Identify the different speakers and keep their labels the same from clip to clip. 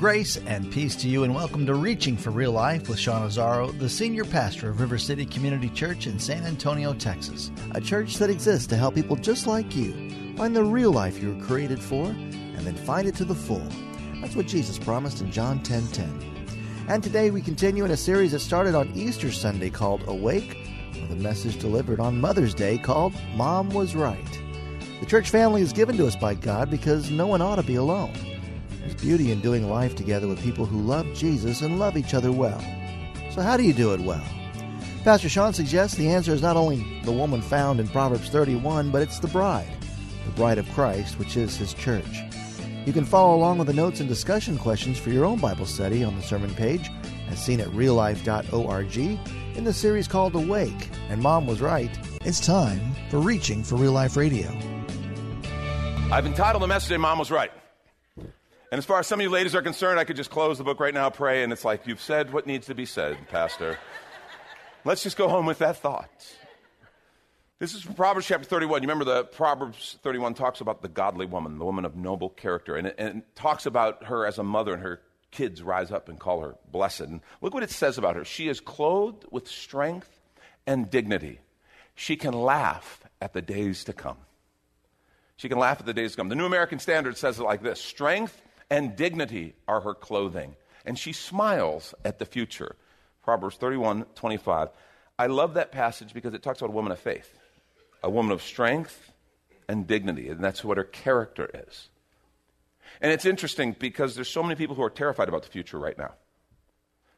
Speaker 1: Grace and peace to you, and welcome to Reaching for Real Life with Sean Azzaro, the senior pastor of River City Community Church in San Antonio, Texas. A church that exists to help people just like you find the real life you were created for and then find it to the full. That's what Jesus promised in John 10 10. And today we continue in a series that started on Easter Sunday called Awake, with a message delivered on Mother's Day called Mom Was Right. The church family is given to us by God because no one ought to be alone. There's beauty in doing life together with people who love Jesus and love each other well. So, how do you do it well? Pastor Sean suggests the answer is not only the woman found in Proverbs 31, but it's the bride, the bride of Christ, which is his church. You can follow along with the notes and discussion questions for your own Bible study on the sermon page, as seen at reallife.org, in the series called Awake. And Mom was right. It's time for Reaching for Real Life Radio.
Speaker 2: I've entitled the message, Mom Was Right. And as far as some of you ladies are concerned, I could just close the book right now, pray, and it's like, you've said what needs to be said, Pastor. Let's just go home with that thought. This is from Proverbs chapter 31. You remember the Proverbs 31 talks about the godly woman, the woman of noble character, and it, and it talks about her as a mother and her kids rise up and call her blessed. And look what it says about her. She is clothed with strength and dignity. She can laugh at the days to come. She can laugh at the days to come. The New American Standard says it like this Strength and dignity are her clothing. And she smiles at the future. Proverbs 31 25. I love that passage because it talks about a woman of faith, a woman of strength and dignity, and that's what her character is. And it's interesting because there's so many people who are terrified about the future right now.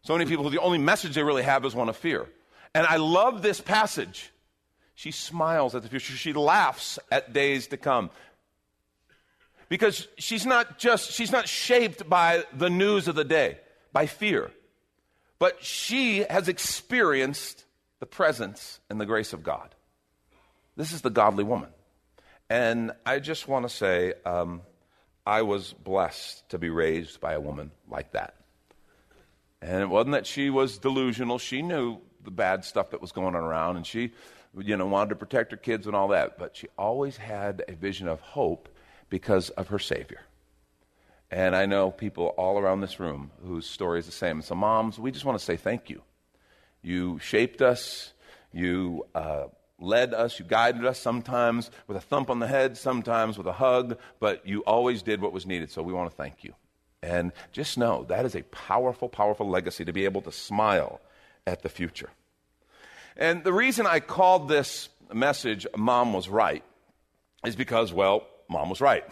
Speaker 2: So many people who the only message they really have is one of fear. And I love this passage. She smiles at the future. She laughs at days to come because she's not just she's not shaped by the news of the day by fear. But she has experienced the presence and the grace of god. This is the godly woman. And i just want to say um, i was blessed to be raised by a woman like that. And it wasn't that she was delusional. She knew the bad stuff that was going on around and she you know wanted to protect her kids and all that. But she always had a vision of hope because of her Savior. And I know people all around this room whose story is the same. So, moms, we just want to say thank you. You shaped us, you uh, led us, you guided us, sometimes with a thump on the head, sometimes with a hug, but you always did what was needed. So, we want to thank you. And just know that is a powerful, powerful legacy to be able to smile at the future. And the reason I called this message Mom Was Right is because, well, mom was right.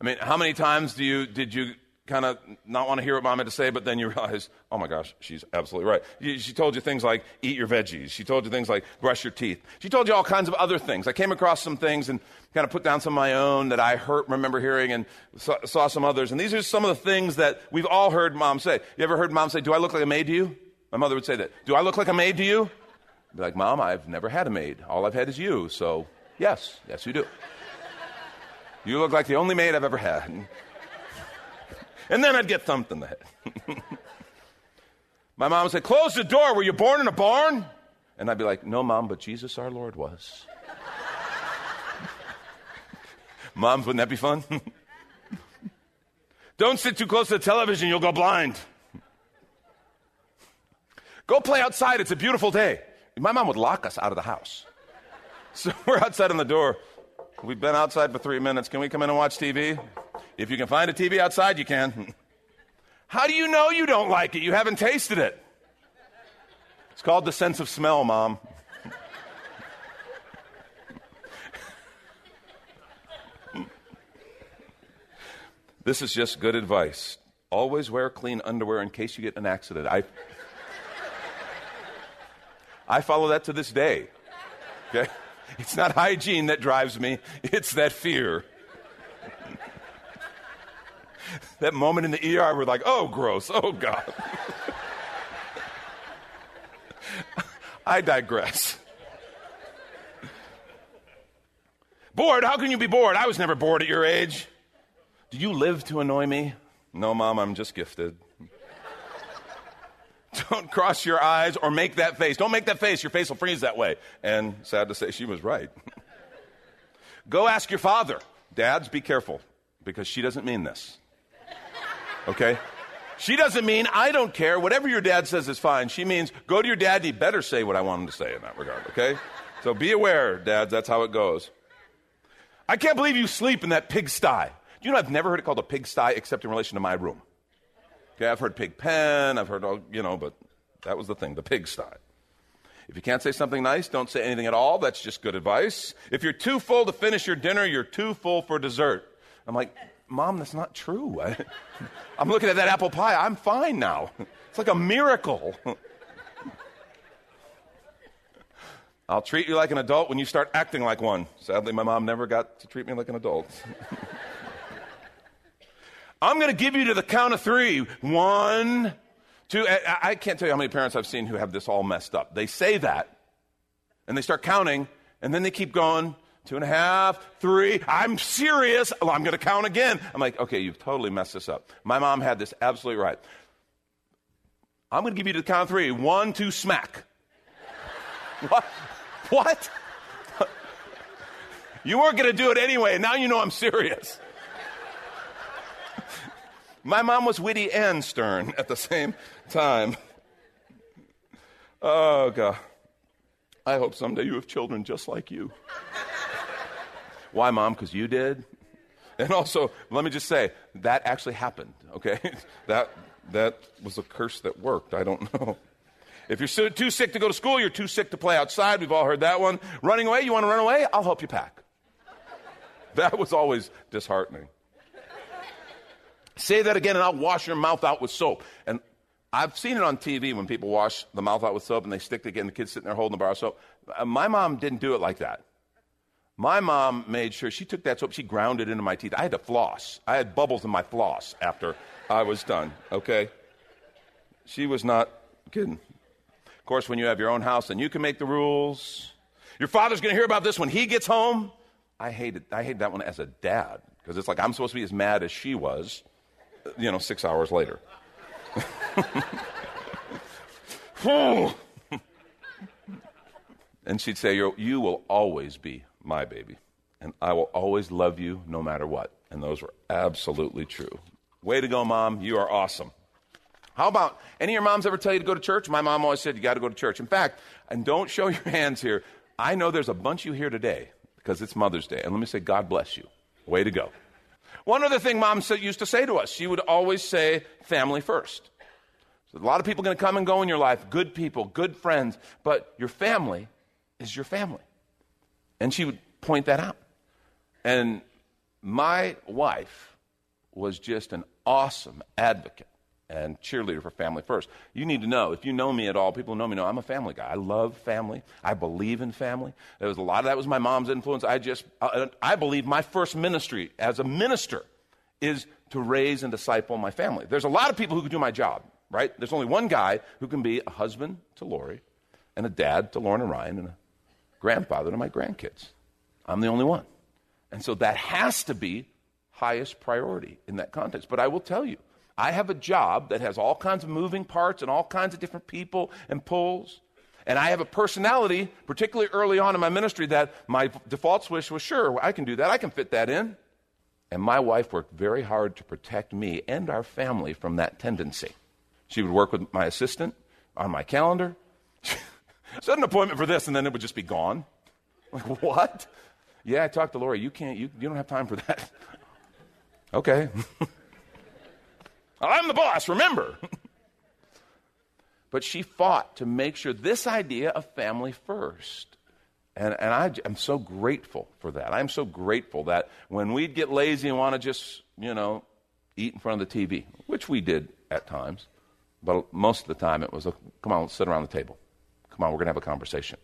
Speaker 2: I mean, how many times do you, did you kind of not want to hear what mom had to say, but then you realize, oh my gosh, she's absolutely right. She told you things like eat your veggies. She told you things like brush your teeth. She told you all kinds of other things. I came across some things and kind of put down some of my own that I heard, remember hearing and saw, some others. And these are some of the things that we've all heard mom say. You ever heard mom say, do I look like a maid to you? My mother would say that. Do I look like a maid to you? I'd be like, mom, I've never had a maid. All I've had is you. So yes, yes you do. You look like the only maid I've ever had. And then I'd get thumped in the head. My mom would say, Close the door. Were you born in a barn? And I'd be like, No, mom, but Jesus our Lord was. Moms, wouldn't that be fun? Don't sit too close to the television, you'll go blind. Go play outside, it's a beautiful day. My mom would lock us out of the house. So we're outside on the door. We've been outside for three minutes. Can we come in and watch TV? If you can find a TV outside, you can. How do you know you don't like it? You haven't tasted it. It's called the sense of smell, Mom. this is just good advice. Always wear clean underwear in case you get an accident. I, I follow that to this day. Okay? It's not hygiene that drives me, it's that fear. that moment in the ER, we're like, oh, gross, oh, God. I digress. bored? How can you be bored? I was never bored at your age. Do you live to annoy me? No, Mom, I'm just gifted. Don't cross your eyes or make that face. Don't make that face. Your face will freeze that way. And sad to say, she was right. Go ask your father. Dads, be careful because she doesn't mean this. Okay? She doesn't mean I don't care. Whatever your dad says is fine. She means go to your dad. He better say what I want him to say in that regard. Okay? So be aware, dads. That's how it goes. I can't believe you sleep in that pigsty. Do you know I've never heard it called a pigsty except in relation to my room? Okay, I've heard pig pen, I've heard, all, you know, but that was the thing, the pigsty. If you can't say something nice, don't say anything at all. That's just good advice. If you're too full to finish your dinner, you're too full for dessert. I'm like, Mom, that's not true. I, am looking at that apple pie. I'm fine now. It's like a miracle. I'll treat you like an adult when you start acting like one. Sadly, my mom never got to treat me like an adult. I'm going to give you to the count of three. One, two. I, can't tell you how many parents I've seen who have this all messed up. They say that, and they start counting, and then they keep going. Two and a half, three. I'm serious. Well, I'm going to count again. I'm like, okay, you've totally messed this up. My mom had this absolutely right. I'm going to give you to the count of three. One, two, smack. what? What? you weren't going to do it anyway. Now you know I'm serious. My mom was witty and stern at the same time. Oh, God. I hope someday you have children just like you. Why, mom? Because you did? And also, let me just say, that actually happened, okay? that, that was a curse that worked. I don't know. If you're too sick to go to school, you're too sick to play outside. We've all heard that one. Running away, you want to run away? I'll help you pack. That was always disheartening. Say that again, and I'll wash your mouth out with soap. And I've seen it on TV when people wash the mouth out with soap and they stick it again, the kid's sitting there holding the bar of soap. Uh, my mom didn't do it like that. My mom made sure she took that soap, she ground it into my teeth. I had to floss. I had bubbles in my floss after I was done, okay? She was not kidding. Of course, when you have your own house, then you can make the rules. Your father's going to hear about this when he gets home. I hated, I hated that one as a dad because it's like I'm supposed to be as mad as she was you know, six hours later. and she'd say, You will always be my baby, and I will always love you no matter what. And those were absolutely true. Way to go, mom. You are awesome. How about any of your moms ever tell you to go to church? My mom always said you got to go to church. In fact, and don't show your hands here. I know there's a bunch of you here today because it's Mother's Day. And let me say, God bless you. Way to go. One other thing mom used to say to us, she would always say, family first. So a lot of people are going to come and go in your life, good people, good friends, but your family is your family. And she would point that out. And my wife was just an awesome advocate and cheerleader for Family First. You need to know, if you know me at all, people who know me know I'm a family guy. I love family. I believe in family. There was a lot of that was my mom's influence. I just, I, I believe my first ministry as a minister is to raise and disciple my family. There's a lot of people who can do my job, right? There's only one guy who can be a husband to Lori and a dad to Lauren and Ryan and a grandfather to my grandkids. I'm the only one. And so that has to be highest priority in that context. But I will tell you, I have a job that has all kinds of moving parts and all kinds of different people and pulls. And I have a personality, particularly early on in my ministry, that my default switch was sure, I can do that, I can fit that in. And my wife worked very hard to protect me and our family from that tendency. She would work with my assistant on my calendar, set an appointment for this, and then it would just be gone. Like, what? Yeah, I talked to Lori. You can't, you, you don't have time for that. okay. I'm the boss, remember. but she fought to make sure this idea of family first. And, and I, am so grateful for that. I'm so grateful that when we'd get lazy and want to just, you know, eat in front of the TV, which we did at times, but most of the time it was, a, come on, let's sit around the table. Come on, we're going to have a conversation.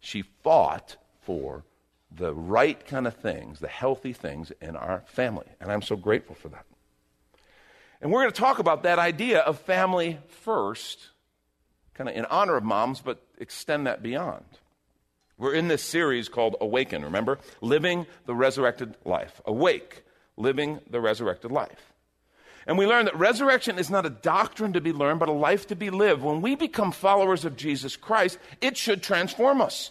Speaker 2: She fought for the right kind of things, the healthy things in our family. And I'm so grateful for that. And we're going to talk about that idea of family first, kind of in honor of moms, but extend that beyond. We're in this series called Awaken, remember? Living the Resurrected Life. Awake, living the resurrected life. And we learn that resurrection is not a doctrine to be learned, but a life to be lived. When we become followers of Jesus Christ, it should transform us.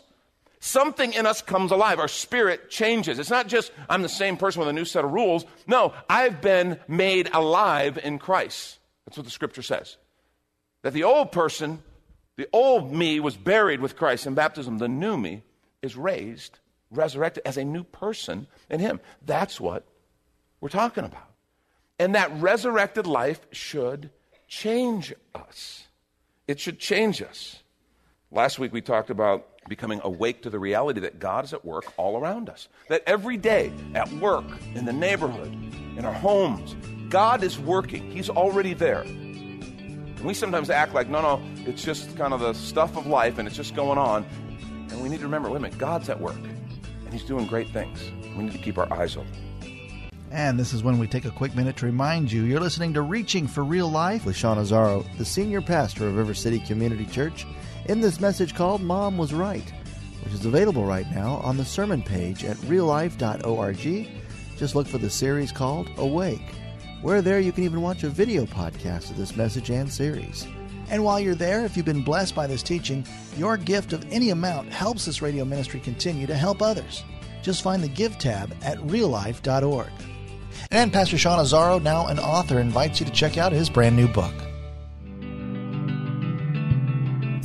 Speaker 2: Something in us comes alive. Our spirit changes. It's not just, I'm the same person with a new set of rules. No, I've been made alive in Christ. That's what the scripture says. That the old person, the old me, was buried with Christ in baptism. The new me is raised, resurrected as a new person in Him. That's what we're talking about. And that resurrected life should change us. It should change us. Last week we talked about becoming awake to the reality that God is at work all around us. That every day, at work, in the neighborhood, in our homes, God is working. He's already there. And we sometimes act like, no, no, it's just kind of the stuff of life and it's just going on. And we need to remember, wait a minute, God's at work and He's doing great things. We need to keep our eyes open.
Speaker 1: And this is when we take a quick minute to remind you you're listening to Reaching for Real Life with Sean Azzaro, the senior pastor of River City Community Church in this message called Mom Was Right, which is available right now on the sermon page at reallife.org. Just look for the series called Awake. Where there, you can even watch a video podcast of this message and series. And while you're there, if you've been blessed by this teaching, your gift of any amount helps this radio ministry continue to help others. Just find the Give tab at reallife.org. And Pastor Sean Azzaro, now an author, invites you to check out his brand new book.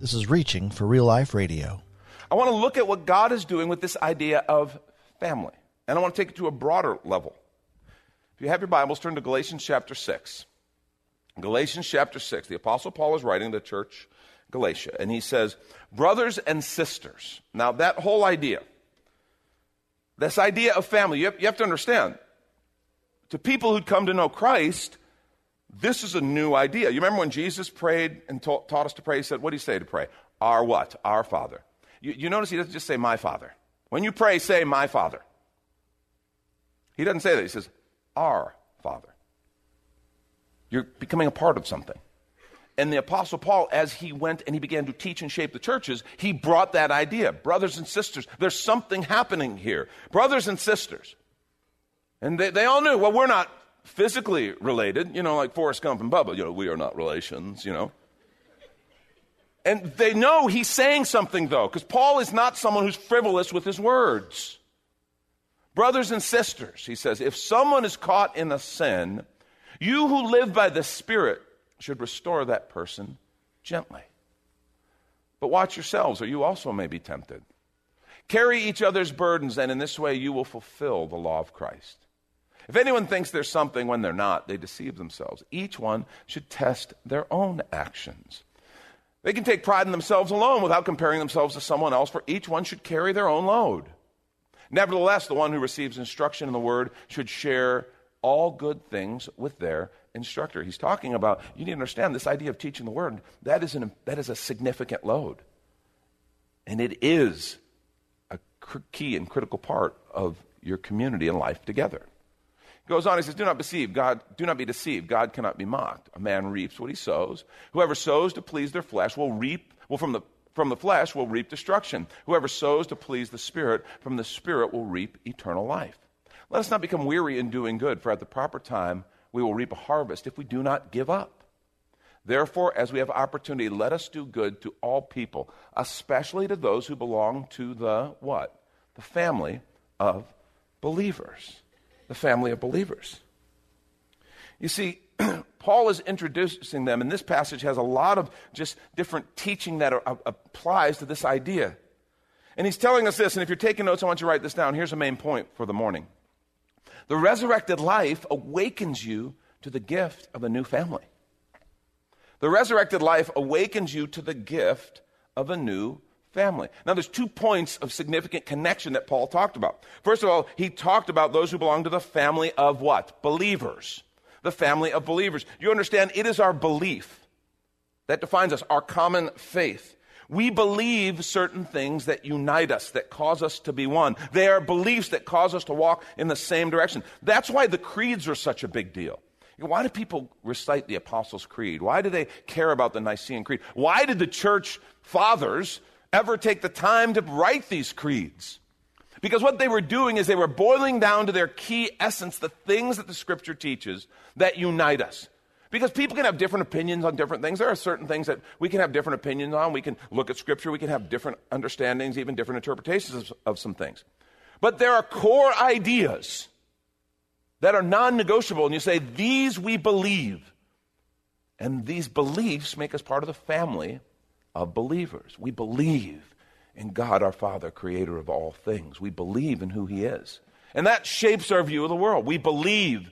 Speaker 1: This is Reaching for Real Life Radio.
Speaker 2: I want to look at what God is doing with this idea of family. And I want to take it to a broader level. If you have your Bibles, turn to Galatians chapter 6. Galatians chapter 6. The Apostle Paul is writing to the church Galatia, and he says, Brothers and sisters. Now, that whole idea, this idea of family, you have, you have to understand, to people who'd come to know Christ, this is a new idea. You remember when Jesus prayed and ta- taught us to pray? He said, What do you say to pray? Our what? Our Father. You, you notice he doesn't just say, My Father. When you pray, say, My Father. He doesn't say that. He says, Our Father. You're becoming a part of something. And the Apostle Paul, as he went and he began to teach and shape the churches, he brought that idea. Brothers and sisters, there's something happening here. Brothers and sisters. And they, they all knew, well, we're not physically related, you know, like Forrest Gump and Bubba, you know, we are not relations, you know. And they know he's saying something, though, because Paul is not someone who's frivolous with his words. Brothers and sisters, he says, if someone is caught in a sin, you who live by the Spirit should restore that person gently. But watch yourselves, or you also may be tempted. Carry each other's burdens, and in this way you will fulfill the law of Christ. If anyone thinks there's something when they're not, they deceive themselves. Each one should test their own actions. They can take pride in themselves alone without comparing themselves to someone else, for each one should carry their own load. Nevertheless, the one who receives instruction in the word should share all good things with their instructor. He's talking about, you need to understand this idea of teaching the word, that is, an, that is a significant load. And it is a key and critical part of your community and life together goes on, he says, Do not deceive God, do not be deceived. God cannot be mocked. A man reaps what he sows. Whoever sows to please their flesh will reap, will from the from the flesh will reap destruction. Whoever sows to please the Spirit from the Spirit will reap eternal life. Let us not become weary in doing good, for at the proper time we will reap a harvest if we do not give up. Therefore, as we have opportunity, let us do good to all people, especially to those who belong to the what? The family of believers. The family of believers. You see, Paul is introducing them, and this passage has a lot of just different teaching that uh, applies to this idea. And he's telling us this, and if you're taking notes, I want you to write this down. Here's a main point for the morning The resurrected life awakens you to the gift of a new family. The resurrected life awakens you to the gift of a new family. Now, there's two points of significant connection that Paul talked about. First of all, he talked about those who belong to the family of what? Believers the family of believers. You understand, it is our belief that defines us, our common faith. We believe certain things that unite us, that cause us to be one. They are beliefs that cause us to walk in the same direction. That's why the creeds are such a big deal. Why do people recite the Apostles' Creed? Why do they care about the Nicene Creed? Why did the church fathers ever take the time to write these creeds? Because what they were doing is they were boiling down to their key essence the things that the scripture teaches that unite us. Because people can have different opinions on different things. There are certain things that we can have different opinions on. We can look at scripture, we can have different understandings, even different interpretations of, of some things. But there are core ideas that are non negotiable, and you say, These we believe. And these beliefs make us part of the family of believers. We believe in God our Father, creator of all things. We believe in who He is. And that shapes our view of the world. We believe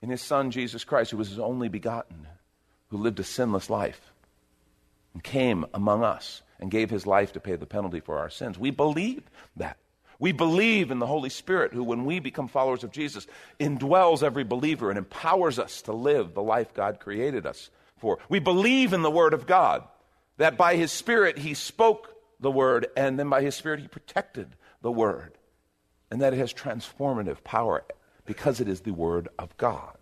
Speaker 2: in His Son, Jesus Christ, who was His only begotten, who lived a sinless life and came among us and gave His life to pay the penalty for our sins. We believe that. We believe in the Holy Spirit, who, when we become followers of Jesus, indwells every believer and empowers us to live the life God created us for. We believe in the Word of God, that by His Spirit He spoke the Word, and then by His Spirit, He protected the Word. And that it has transformative power because it is the Word of God.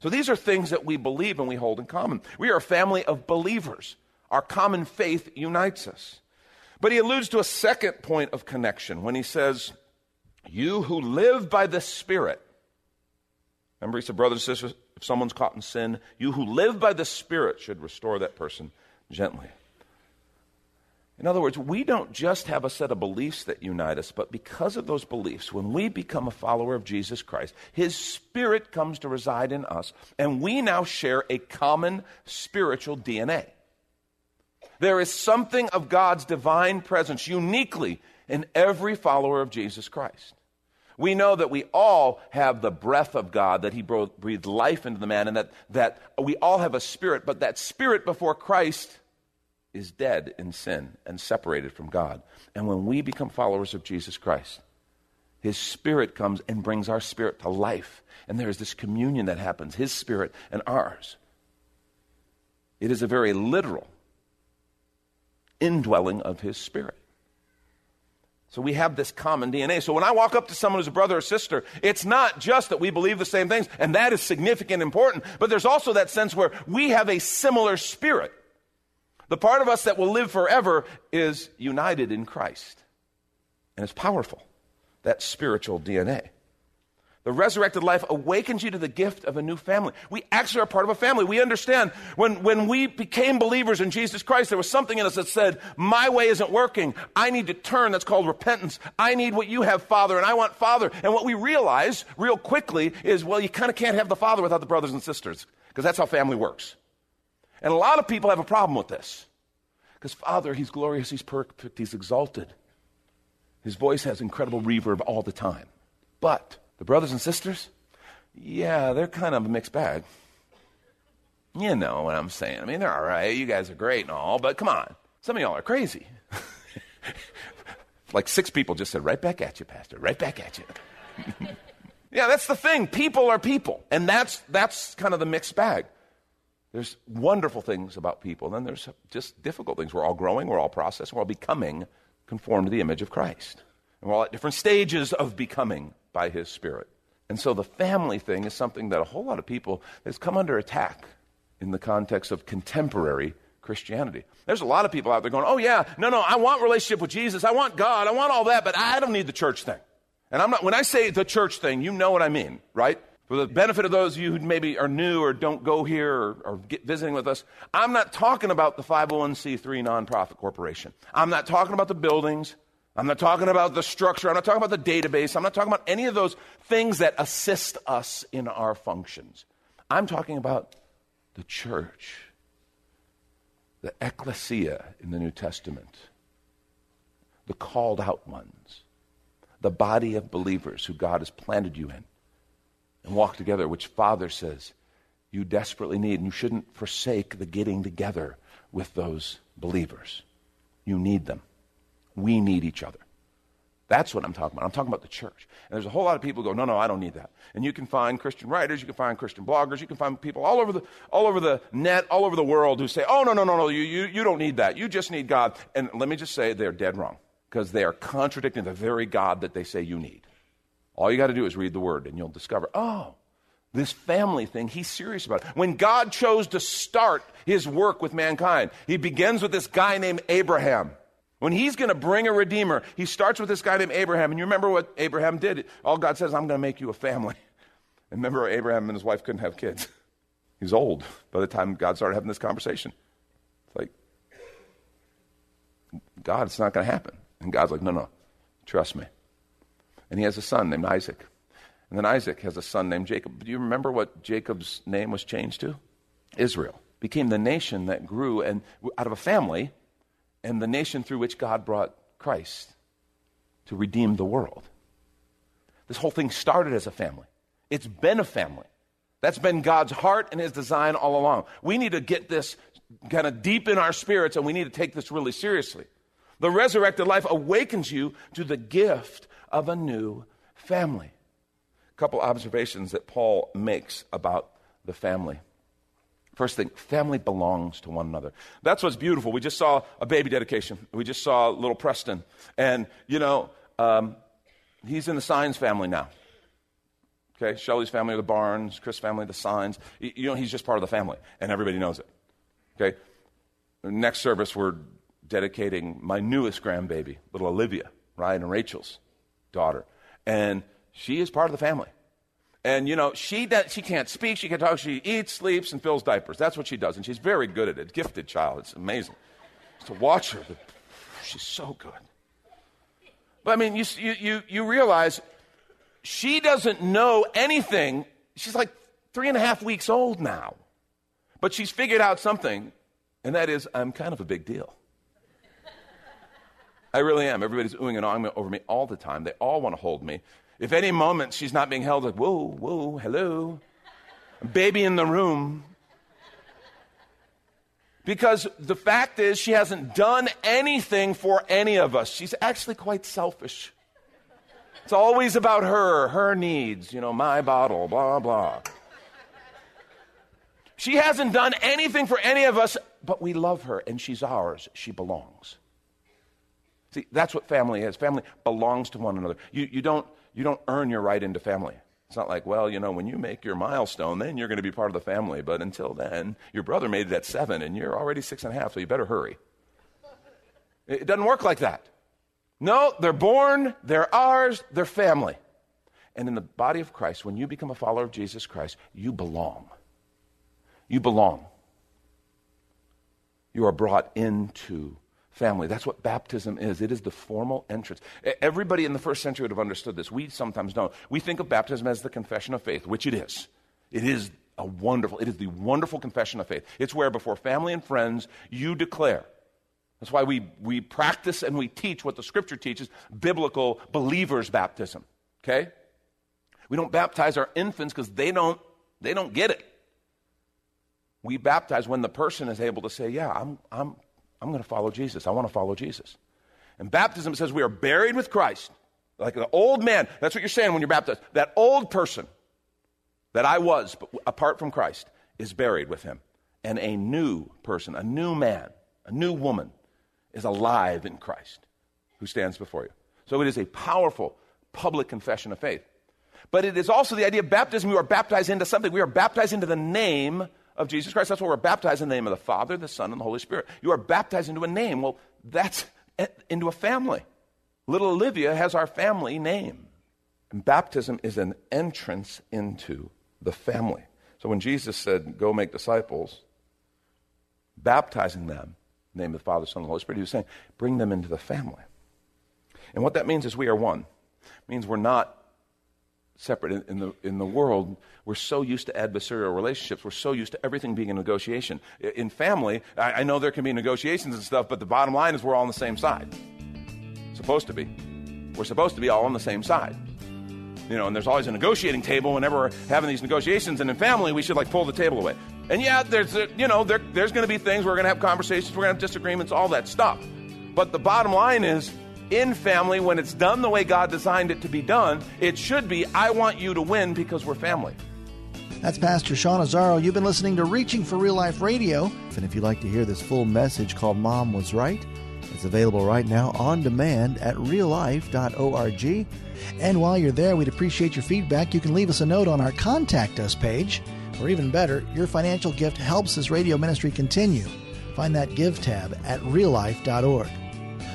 Speaker 2: So these are things that we believe and we hold in common. We are a family of believers. Our common faith unites us. But he alludes to a second point of connection when he says, You who live by the Spirit. Remember, he said, Brothers and sisters, if someone's caught in sin, you who live by the Spirit should restore that person gently. In other words, we don't just have a set of beliefs that unite us, but because of those beliefs, when we become a follower of Jesus Christ, His Spirit comes to reside in us, and we now share a common spiritual DNA. There is something of God's divine presence uniquely in every follower of Jesus Christ. We know that we all have the breath of God, that He breathed life into the man, and that, that we all have a spirit, but that spirit before Christ is dead in sin and separated from God. And when we become followers of Jesus Christ, his spirit comes and brings our spirit to life. And there is this communion that happens, his spirit and ours. It is a very literal indwelling of his spirit. So we have this common DNA. So when I walk up to someone who's a brother or sister, it's not just that we believe the same things, and that is significant and important, but there's also that sense where we have a similar spirit. The part of us that will live forever is united in Christ. And it's powerful, that spiritual DNA. The resurrected life awakens you to the gift of a new family. We actually are part of a family. We understand when, when we became believers in Jesus Christ, there was something in us that said, My way isn't working. I need to turn. That's called repentance. I need what you have, Father, and I want Father. And what we realize real quickly is, well, you kind of can't have the Father without the brothers and sisters, because that's how family works. And a lot of people have a problem with this. Because Father, He's glorious, He's perfect, He's exalted. His voice has incredible reverb all the time. But the brothers and sisters, yeah, they're kind of a mixed bag. You know what I'm saying. I mean, they're all right. You guys are great and all, but come on. Some of y'all are crazy. like six people just said, right back at you, Pastor, right back at you. yeah, that's the thing. People are people. And that's, that's kind of the mixed bag. There's wonderful things about people, and then there's just difficult things. We're all growing, we're all processing, we're all becoming conformed to the image of Christ. And we're all at different stages of becoming by His Spirit. And so the family thing is something that a whole lot of people has come under attack in the context of contemporary Christianity. There's a lot of people out there going, oh, yeah, no, no, I want relationship with Jesus. I want God. I want all that, but I don't need the church thing. And I'm not, when I say the church thing, you know what I mean, right? For the benefit of those of you who maybe are new or don't go here or, or get visiting with us, I'm not talking about the 501c3 nonprofit corporation. I'm not talking about the buildings. I'm not talking about the structure. I'm not talking about the database. I'm not talking about any of those things that assist us in our functions. I'm talking about the church, the ecclesia in the New Testament, the called out ones, the body of believers who God has planted you in and walk together, which Father says you desperately need. And you shouldn't forsake the getting together with those believers. You need them. We need each other. That's what I'm talking about. I'm talking about the church. And there's a whole lot of people who go, no, no, I don't need that. And you can find Christian writers, you can find Christian bloggers, you can find people all over the, all over the net, all over the world who say, oh, no, no, no, no, you, you, you don't need that. You just need God. And let me just say, they're dead wrong because they are contradicting the very God that they say you need. All you got to do is read the word and you'll discover, oh, this family thing, he's serious about it. When God chose to start his work with mankind, he begins with this guy named Abraham. When he's going to bring a redeemer, he starts with this guy named Abraham. And you remember what Abraham did? All God says, I'm going to make you a family. And remember, Abraham and his wife couldn't have kids. He's old by the time God started having this conversation. It's like, God, it's not going to happen. And God's like, no, no, trust me. And he has a son named Isaac. And then Isaac has a son named Jacob. Do you remember what Jacob's name was changed to? Israel. Became the nation that grew and out of a family and the nation through which God brought Christ to redeem the world. This whole thing started as a family. It's been a family. That's been God's heart and his design all along. We need to get this kind of deep in our spirits and we need to take this really seriously. The resurrected life awakens you to the gift of a new family. A couple observations that Paul makes about the family. First thing, family belongs to one another. That's what's beautiful. We just saw a baby dedication. We just saw little Preston. And, you know, um, he's in the Signs family now. Okay, Shelly's family the Barnes, Chris' family, the Signs. You know, he's just part of the family, and everybody knows it. Okay? Next service, we're dedicating my newest grandbaby, little Olivia, Ryan and Rachel's daughter. And she is part of the family. And you know, she does, she can't speak, she can't talk, she eats, sleeps, and fills diapers. That's what she does, and she's very good at it. Gifted child. It's amazing. To watch her, she's so good. But I mean, you, you, you realize she doesn't know anything. She's like three and a half weeks old now. But she's figured out something, and that is, I'm kind of a big deal. I really am. Everybody's oohing and ahhing over me all the time. They all want to hold me. If any moment she's not being held, like, whoa, whoa, hello, baby in the room. Because the fact is, she hasn't done anything for any of us. She's actually quite selfish. It's always about her, her needs, you know, my bottle, blah, blah. She hasn't done anything for any of us, but we love her and she's ours. She belongs. See, that's what family is. Family belongs to one another. You, you don't you don't earn your right into family. It's not like, well, you know, when you make your milestone, then you're going to be part of the family. But until then, your brother made it at seven and you're already six and a half, so you better hurry. It doesn't work like that. No, they're born, they're ours, they're family. And in the body of Christ, when you become a follower of Jesus Christ, you belong. You belong. You are brought into family. That's what baptism is. It is the formal entrance. Everybody in the first century would have understood this. We sometimes don't. We think of baptism as the confession of faith, which it is. It is a wonderful, it is the wonderful confession of faith. It's where before family and friends you declare. That's why we, we practice and we teach what the scripture teaches, biblical believers baptism. Okay? We don't baptize our infants because they don't, they don't get it. We baptize when the person is able to say, Yeah, I'm, I'm I'm going to follow Jesus. I want to follow Jesus. And baptism says we are buried with Christ. Like the old man. That's what you're saying when you're baptized. That old person that I was, but apart from Christ, is buried with him. And a new person, a new man, a new woman is alive in Christ who stands before you. So it is a powerful public confession of faith. But it is also the idea of baptism. We are baptized into something. We are baptized into the name of Jesus Christ. That's why we're baptized in the name of the Father, the Son, and the Holy Spirit. You are baptized into a name. Well, that's eh, into a family. Little Olivia has our family name. And baptism is an entrance into the family. So when Jesus said, Go make disciples, baptizing them the name of the Father, Son, and the Holy Spirit, he was saying, Bring them into the family. And what that means is we are one. It means we're not separate. In, in, the, in the world, we're so used to adversarial relationships. We're so used to everything being a negotiation. In family, I, I know there can be negotiations and stuff, but the bottom line is we're all on the same side. Supposed to be. We're supposed to be all on the same side. You know, and there's always a negotiating table whenever we're having these negotiations. And in family, we should like pull the table away. And yeah, there's a, you know there, there's going to be things we're going to have conversations, we're going to have disagreements, all that stuff. But the bottom line is, in family, when it's done the way God designed it to be done, it should be I want you to win because we're family.
Speaker 1: That's Pastor Sean Azzaro. You've been listening to Reaching for Real Life Radio. And if you'd like to hear this full message called Mom Was Right, it's available right now on demand at reallife.org. And while you're there, we'd appreciate your feedback. You can leave us a note on our Contact Us page. Or even better, your financial gift helps this radio ministry continue. Find that Give tab at reallife.org.